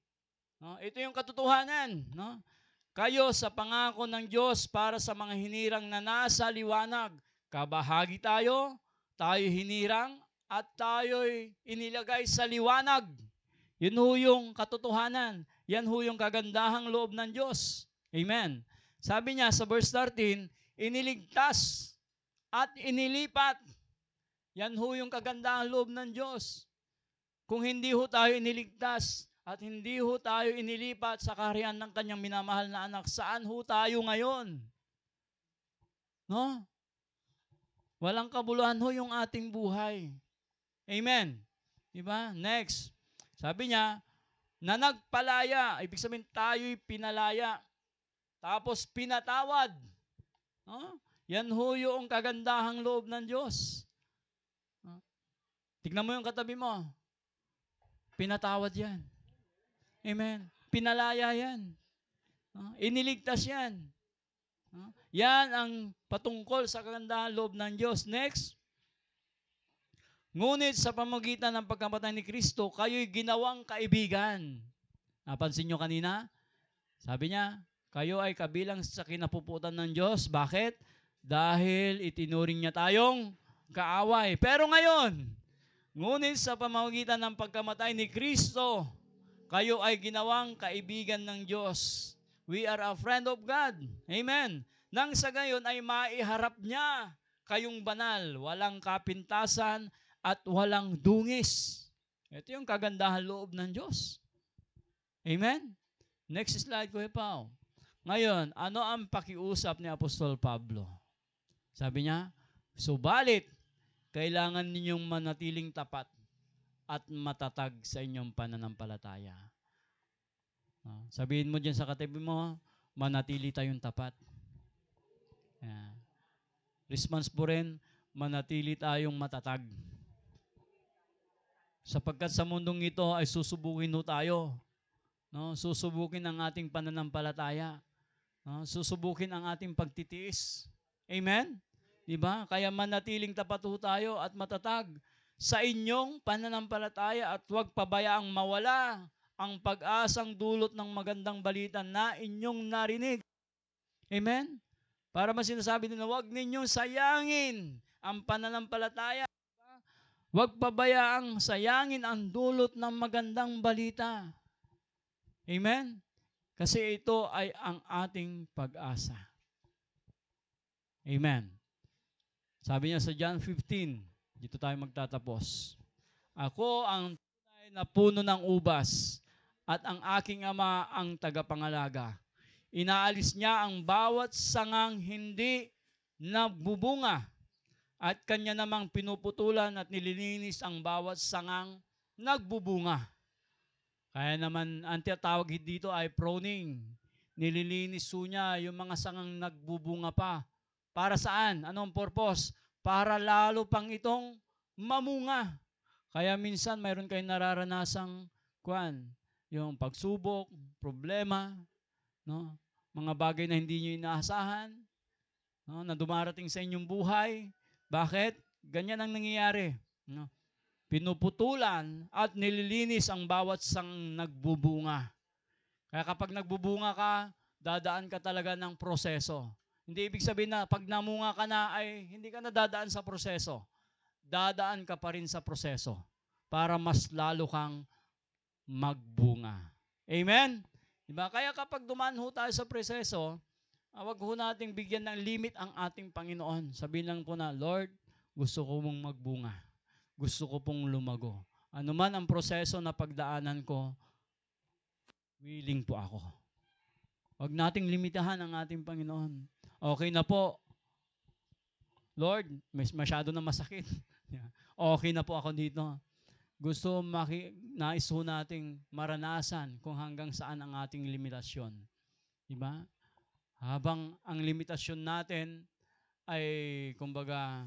No? Ito yung katotohanan. No? Kayo sa pangako ng Diyos para sa mga hinirang na nasa liwanag. Kabahagi tayo, tayo hinirang, at tayo'y inilagay sa liwanag. Yun ho yung katotohanan. Yan ho yung kagandahang loob ng Diyos. Amen. Sabi niya sa verse 13, iniligtas at inilipat. Yan ho yung kagandahang loob ng Diyos. Kung hindi ho tayo iniligtas at hindi ho tayo inilipat sa kaharian ng kanyang minamahal na anak, saan ho tayo ngayon? No? Walang kabuluhan ho yung ating buhay. Amen. Diba? Next. Sabi niya, na nagpalaya, ibig sabihin tayo'y pinalaya. Tapos pinatawad. No? Yan ho yung kagandahang loob ng Diyos. No? Tignan mo yung katabi mo. Pinatawad yan. Amen. Pinalaya yan. No? Iniligtas yan. No? Yan ang patungkol sa kagandahang loob ng Diyos. Next. Ngunit sa pamagitan ng pagkamatay ni Kristo, kayo'y ginawang kaibigan. Napansin nyo kanina? Sabi niya, kayo ay kabilang sa kinapuputan ng Diyos. Bakit? Dahil itinuring niya tayong kaaway. Pero ngayon, ngunit sa pamamagitan ng pagkamatay ni Kristo, kayo ay ginawang kaibigan ng Diyos. We are a friend of God. Amen. Nang sa gayon ay maiharap niya kayong banal, walang kapintasan at walang dungis. Ito yung kagandahan loob ng Diyos. Amen? Next slide ko, Pao. Ngayon, ano ang pakiusap ni Apostol Pablo? Sabi niya, Subalit, kailangan ninyong manatiling tapat at matatag sa inyong pananampalataya. Ah, Sabihin mo dyan sa katabi mo, manatili tayong tapat. Yeah. Response po rin, manatili tayong matatag. Sapagkat sa mundong ito ay susubukin ho tayo. No? Susubukin ang ating pananampalataya. No? Susubukin ang ating pagtitiis. Amen? Di ba? Kaya manatiling tapat ho tayo at matatag sa inyong pananampalataya at huwag pabayaang mawala ang pag-asang dulot ng magandang balita na inyong narinig. Amen? Para mas sinasabi din na huwag ninyong sayangin ang pananampalataya. Huwag pabayaang sayangin ang dulot ng magandang balita. Amen? Kasi ito ay ang ating pag-asa. Amen. Sabi niya sa John 15, dito tayo magtatapos. Ako ang tunay na puno ng ubas at ang aking ama ang tagapangalaga. Inaalis niya ang bawat sangang hindi nagbubunga at kanya namang pinuputulan at nililinis ang bawat sangang nagbubunga. Kaya naman, ang tinatawag dito ay pruning. Nililinis po niya yung mga sangang nagbubunga pa. Para saan? Anong purpose? Para lalo pang itong mamunga. Kaya minsan mayroon kayong nararanasang kwan, yung pagsubok, problema, no? mga bagay na hindi nyo inaasahan, no? na dumarating sa inyong buhay. Bakit? Ganyan ang nangyayari. No? Pinuputulan at nililinis ang bawat sang nagbubunga. Kaya kapag nagbubunga ka, dadaan ka talaga ng proseso. Hindi ibig sabihin na pag namunga ka na ay hindi ka na dadaan sa proseso. Dadaan ka pa rin sa proseso para mas lalo kang magbunga. Amen? Diba? Kaya kapag dumaan ho tayo sa proseso, ah, wag ho nating bigyan ng limit ang ating Panginoon. Sabihin lang po na, Lord, gusto ko mong magbunga. Gusto ko pong lumago. Ano man ang proseso na pagdaanan ko, willing po ako. Huwag nating limitahan ang ating Panginoon. Okay na po. Lord, mas masyado na masakit. okay na po ako dito. Gusto maki, nais ho nating maranasan kung hanggang saan ang ating limitasyon. Diba? Habang ang limitasyon natin ay, kumbaga,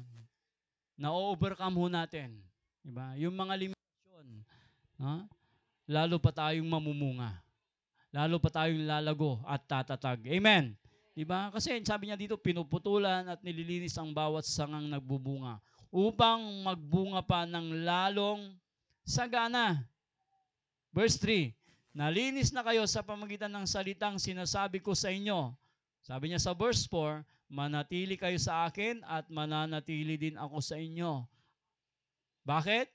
na-overcome ho natin. Diba? Yung mga limitasyon, ha? lalo pa tayong mamumunga. Lalo pa tayong lalago at tatatag. Amen. Diba? Kasi sabi niya dito, pinuputulan at nililinis ang bawat sangang nagbubunga upang magbunga pa ng lalong sagana. Verse 3, Nalinis na kayo sa pamagitan ng salitang sinasabi ko sa inyo. Sabi niya sa verse 4, manatili kayo sa akin at mananatili din ako sa inyo. Bakit?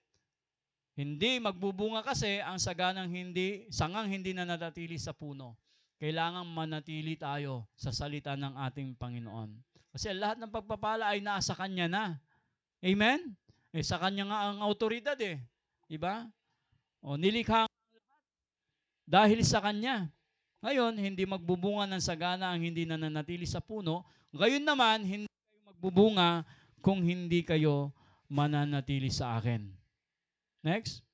Hindi magbubunga kasi ang saganang hindi, sangang hindi na natatili sa puno. Kailangan manatili tayo sa salita ng ating Panginoon. Kasi lahat ng pagpapala ay nasa Kanya na. Amen? Eh, sa Kanya nga ang autoridad eh. Diba? O, nilikha dahil sa Kanya. Ngayon, hindi magbubunga ng sagana ang hindi nananatili sa puno. Ngayon naman, hindi kayo magbubunga kung hindi kayo mananatili sa akin. Next.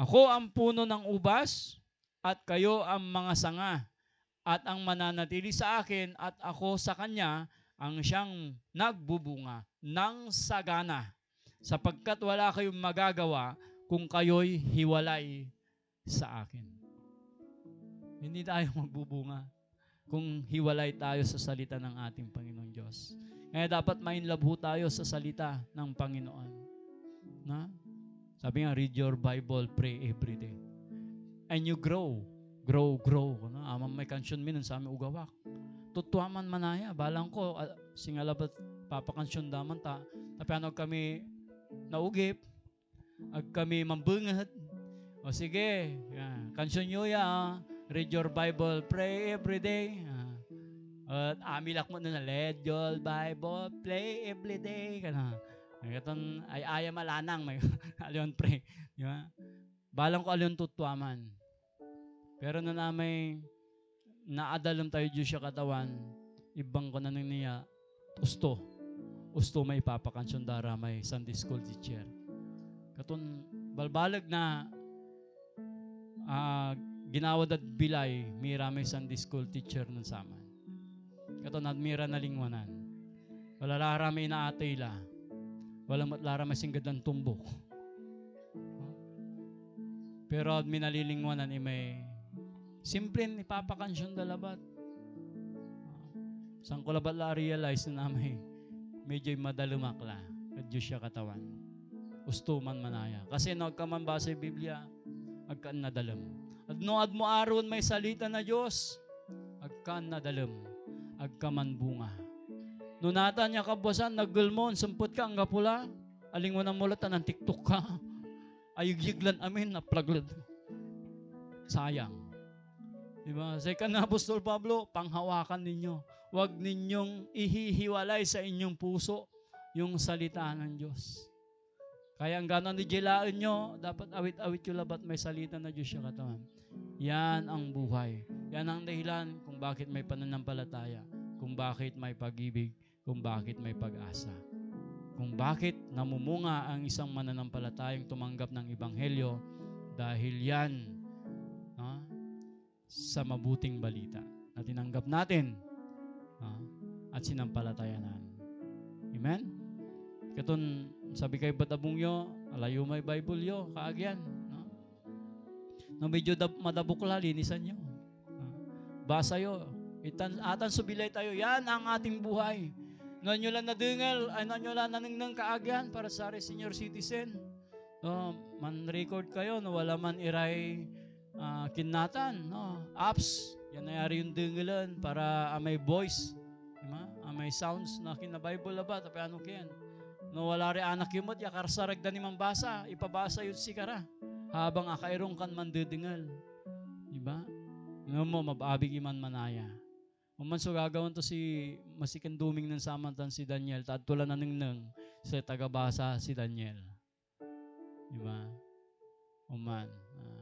Ako ang puno ng ubas at kayo ang mga sanga at ang mananatili sa akin at ako sa kanya ang siyang nagbubunga ng sagana sapagkat wala kayong magagawa kung kayo'y hiwalay sa akin. Hindi tayo magbubunga kung hiwalay tayo sa salita ng ating Panginoong Diyos. Kaya dapat ma-inlove tayo sa salita ng Panginoon. Na? Sabi nga, read your Bible, pray every day. And you grow. Grow, grow. No? Amang may kansyon minun sa aming ugawak. Tutuaman manaya. Balang ko, uh, singalabat papakansyon daman ta. Tapi ano kami naugip. Ag kami mambungat. O sige, yan. kansyon nyo ya. Ah. Read your Bible, pray every day. Ah. At amilak mo na read your Bible, play every day. Kana. Ay, katon, ay aya malanang, may alyon pre. Di ba? Balang ko alyon tutuaman. Pero na namay naadalam tayo Diyos siya katawan, ibang ko na niya, usto. Usto may papakansyon dara may Sunday school teacher. Katon, balbalag na ah, ginawad at bilay, mira may Sunday school teacher nun saman. Katon, admira na lingwanan. Wala larami na atila. Wala matlara masinggad ng tumbok. Pero at minalilingwanan ay may simple ipapakansyon dalabat. Sang ko labat la realize na may medyo madalumakla. At Diyos siya katawan. Ustuman manaya. Kasi nagkaman ba sa Biblia, agkaan nadalam. At no ad mo aron may salita na Diyos, agkaan nadalam. Agkaman bunga. Nunata niya kabasan, nagulmon, sumpot ka, ang gapula. Aling mo na mulata ng tiktok ka. Ayugyiglan amin, naplaglan. Sayang. Diba? Na Apostol Pablo, panghawakan ninyo. Huwag ninyong ihihiwalay sa inyong puso yung salita ng Diyos. Kaya ang ganon ni nyo, dapat awit-awit yung labat may salita na Diyos siya katawan. Yan ang buhay. Yan ang dahilan kung bakit may pananampalataya, kung bakit may pag-ibig, kung bakit may pag-asa. Kung bakit namumunga ang isang mananampalatayang tumanggap ng Ebanghelyo dahil yan ha, sa mabuting balita na tinanggap natin ha, at sinampalatayanan. Amen? Katon, sabi kay batabong yo, alayo may Bible yo, kaagyan. No medyo dab, madabukla, linisan nyo. Basa yo. Itan, atan subilay tayo. Yan ang ating buhay. No nyo lang nadingal, ay no nyo lang naningnang kaagyan para sa senior citizen. No, man record kayo, no, wala man iray ah, kinatan, no, apps. Yan nangyari yung dingalan para ah, may voice. Diba? Ah, may sounds na kina-Bible na ba? Tapi ano kiyan? No, wala rin anak yun mo, yakar sa ragda ni mambasa, ipabasa yun si. Habang akairong kan mandidingal. Diba? Nga mo, mababig iman manaya. Uman so gagawin to si masikan duming ng samantan si Daniel, tad tula na nang sa tagabasa si Daniel. Diba? Uman. Uh,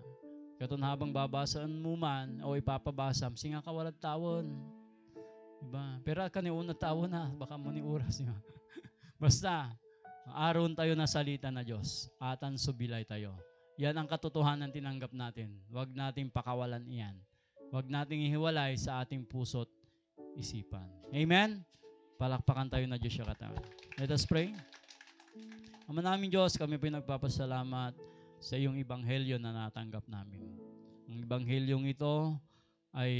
katon habang babasaan mo man o ipapabasa, singa ka walad tawon. Diba? Pero kani una tao na, baka mo ni oras niya. Basta, aron tayo na salita na Diyos, atan subilay tayo. Yan ang katotohanan tinanggap natin. Huwag nating pakawalan iyan. Huwag nating ihiwalay sa ating puso't isipan. Amen? Palakpakan tayo na Diyos siya katawan. Let us pray. Ama namin Diyos, kami po nagpapasalamat sa iyong ibanghelyo na natanggap namin. Ang ibanghelyong ito ay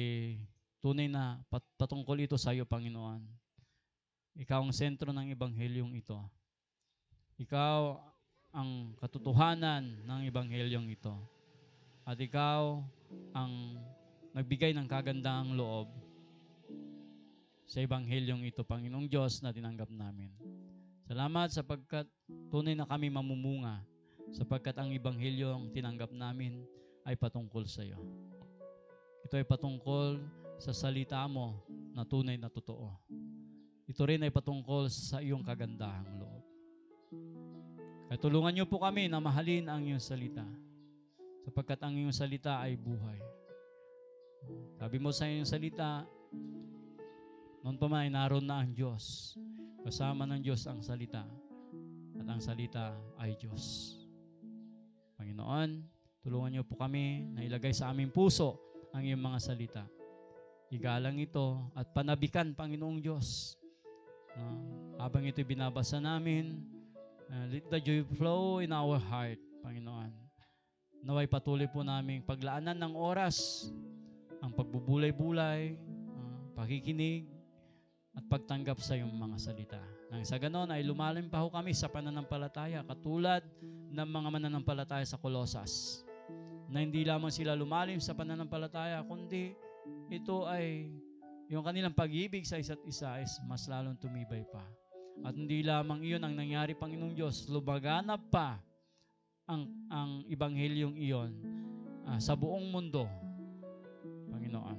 tunay na pat- patungkol ito sa iyo, Panginoon. Ikaw ang sentro ng ibanghelyong ito. Ikaw ang katotohanan ng ibanghelyong ito. At ikaw ang nagbigay ng kagandahang loob sa ibanghelyong ito, Panginoong Diyos, na tinanggap namin. Salamat sapagkat tunay na kami mamumunga sapagkat ang ibanghelyong tinanggap namin ay patungkol sa iyo. Ito ay patungkol sa salita mo na tunay na totoo. Ito rin ay patungkol sa iyong kagandahang loob. Kaya tulungan niyo po kami na mahalin ang iyong salita sapagkat ang iyong salita ay buhay. Sabi mo sa iyong salita, noon pa man ay naroon na ang Diyos. Kasama ng Diyos ang salita at ang salita ay Diyos. Panginoon, tulungan niyo po kami na ilagay sa aming puso ang iyong mga salita. Igalang ito at panabikan, Panginoong Diyos. No? habang ito binabasa namin, uh, let the joy flow in our heart, Panginoon. Naway patuloy po naming paglaanan ng oras, ang pagbubulay-bulay, uh, pakikinig, at pagtanggap sa iyong mga salita. Nang sa ganon ay lumalim pa ho kami sa pananampalataya katulad ng mga mananampalataya sa Kolosas na hindi lamang sila lumalim sa pananampalataya kundi ito ay yung kanilang pag-ibig sa isa't isa is mas lalong tumibay pa. At hindi lamang iyon ang nangyari, Panginoong Diyos, lumaganap pa ang, ang ibanghelyong iyon ah, sa buong mundo, Panginoon.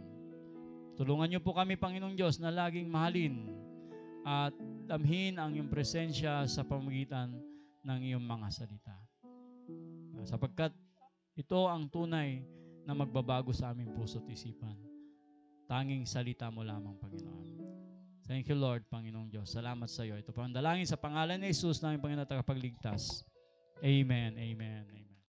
Tulungan niyo po kami, Panginoong Diyos, na laging mahalin at damhin ang iyong presensya sa pamagitan ng iyong mga salita. Ah, Sapagkat ito ang tunay na magbabago sa aming puso't isipan. Tanging salita mo lamang, Panginoon. Thank you, Lord, Panginoong Diyos. Salamat sa iyo. Ito po ang dalangin sa pangalan ni Jesus, namin Panginoon at tagapagligtas. Amen, amen, amen.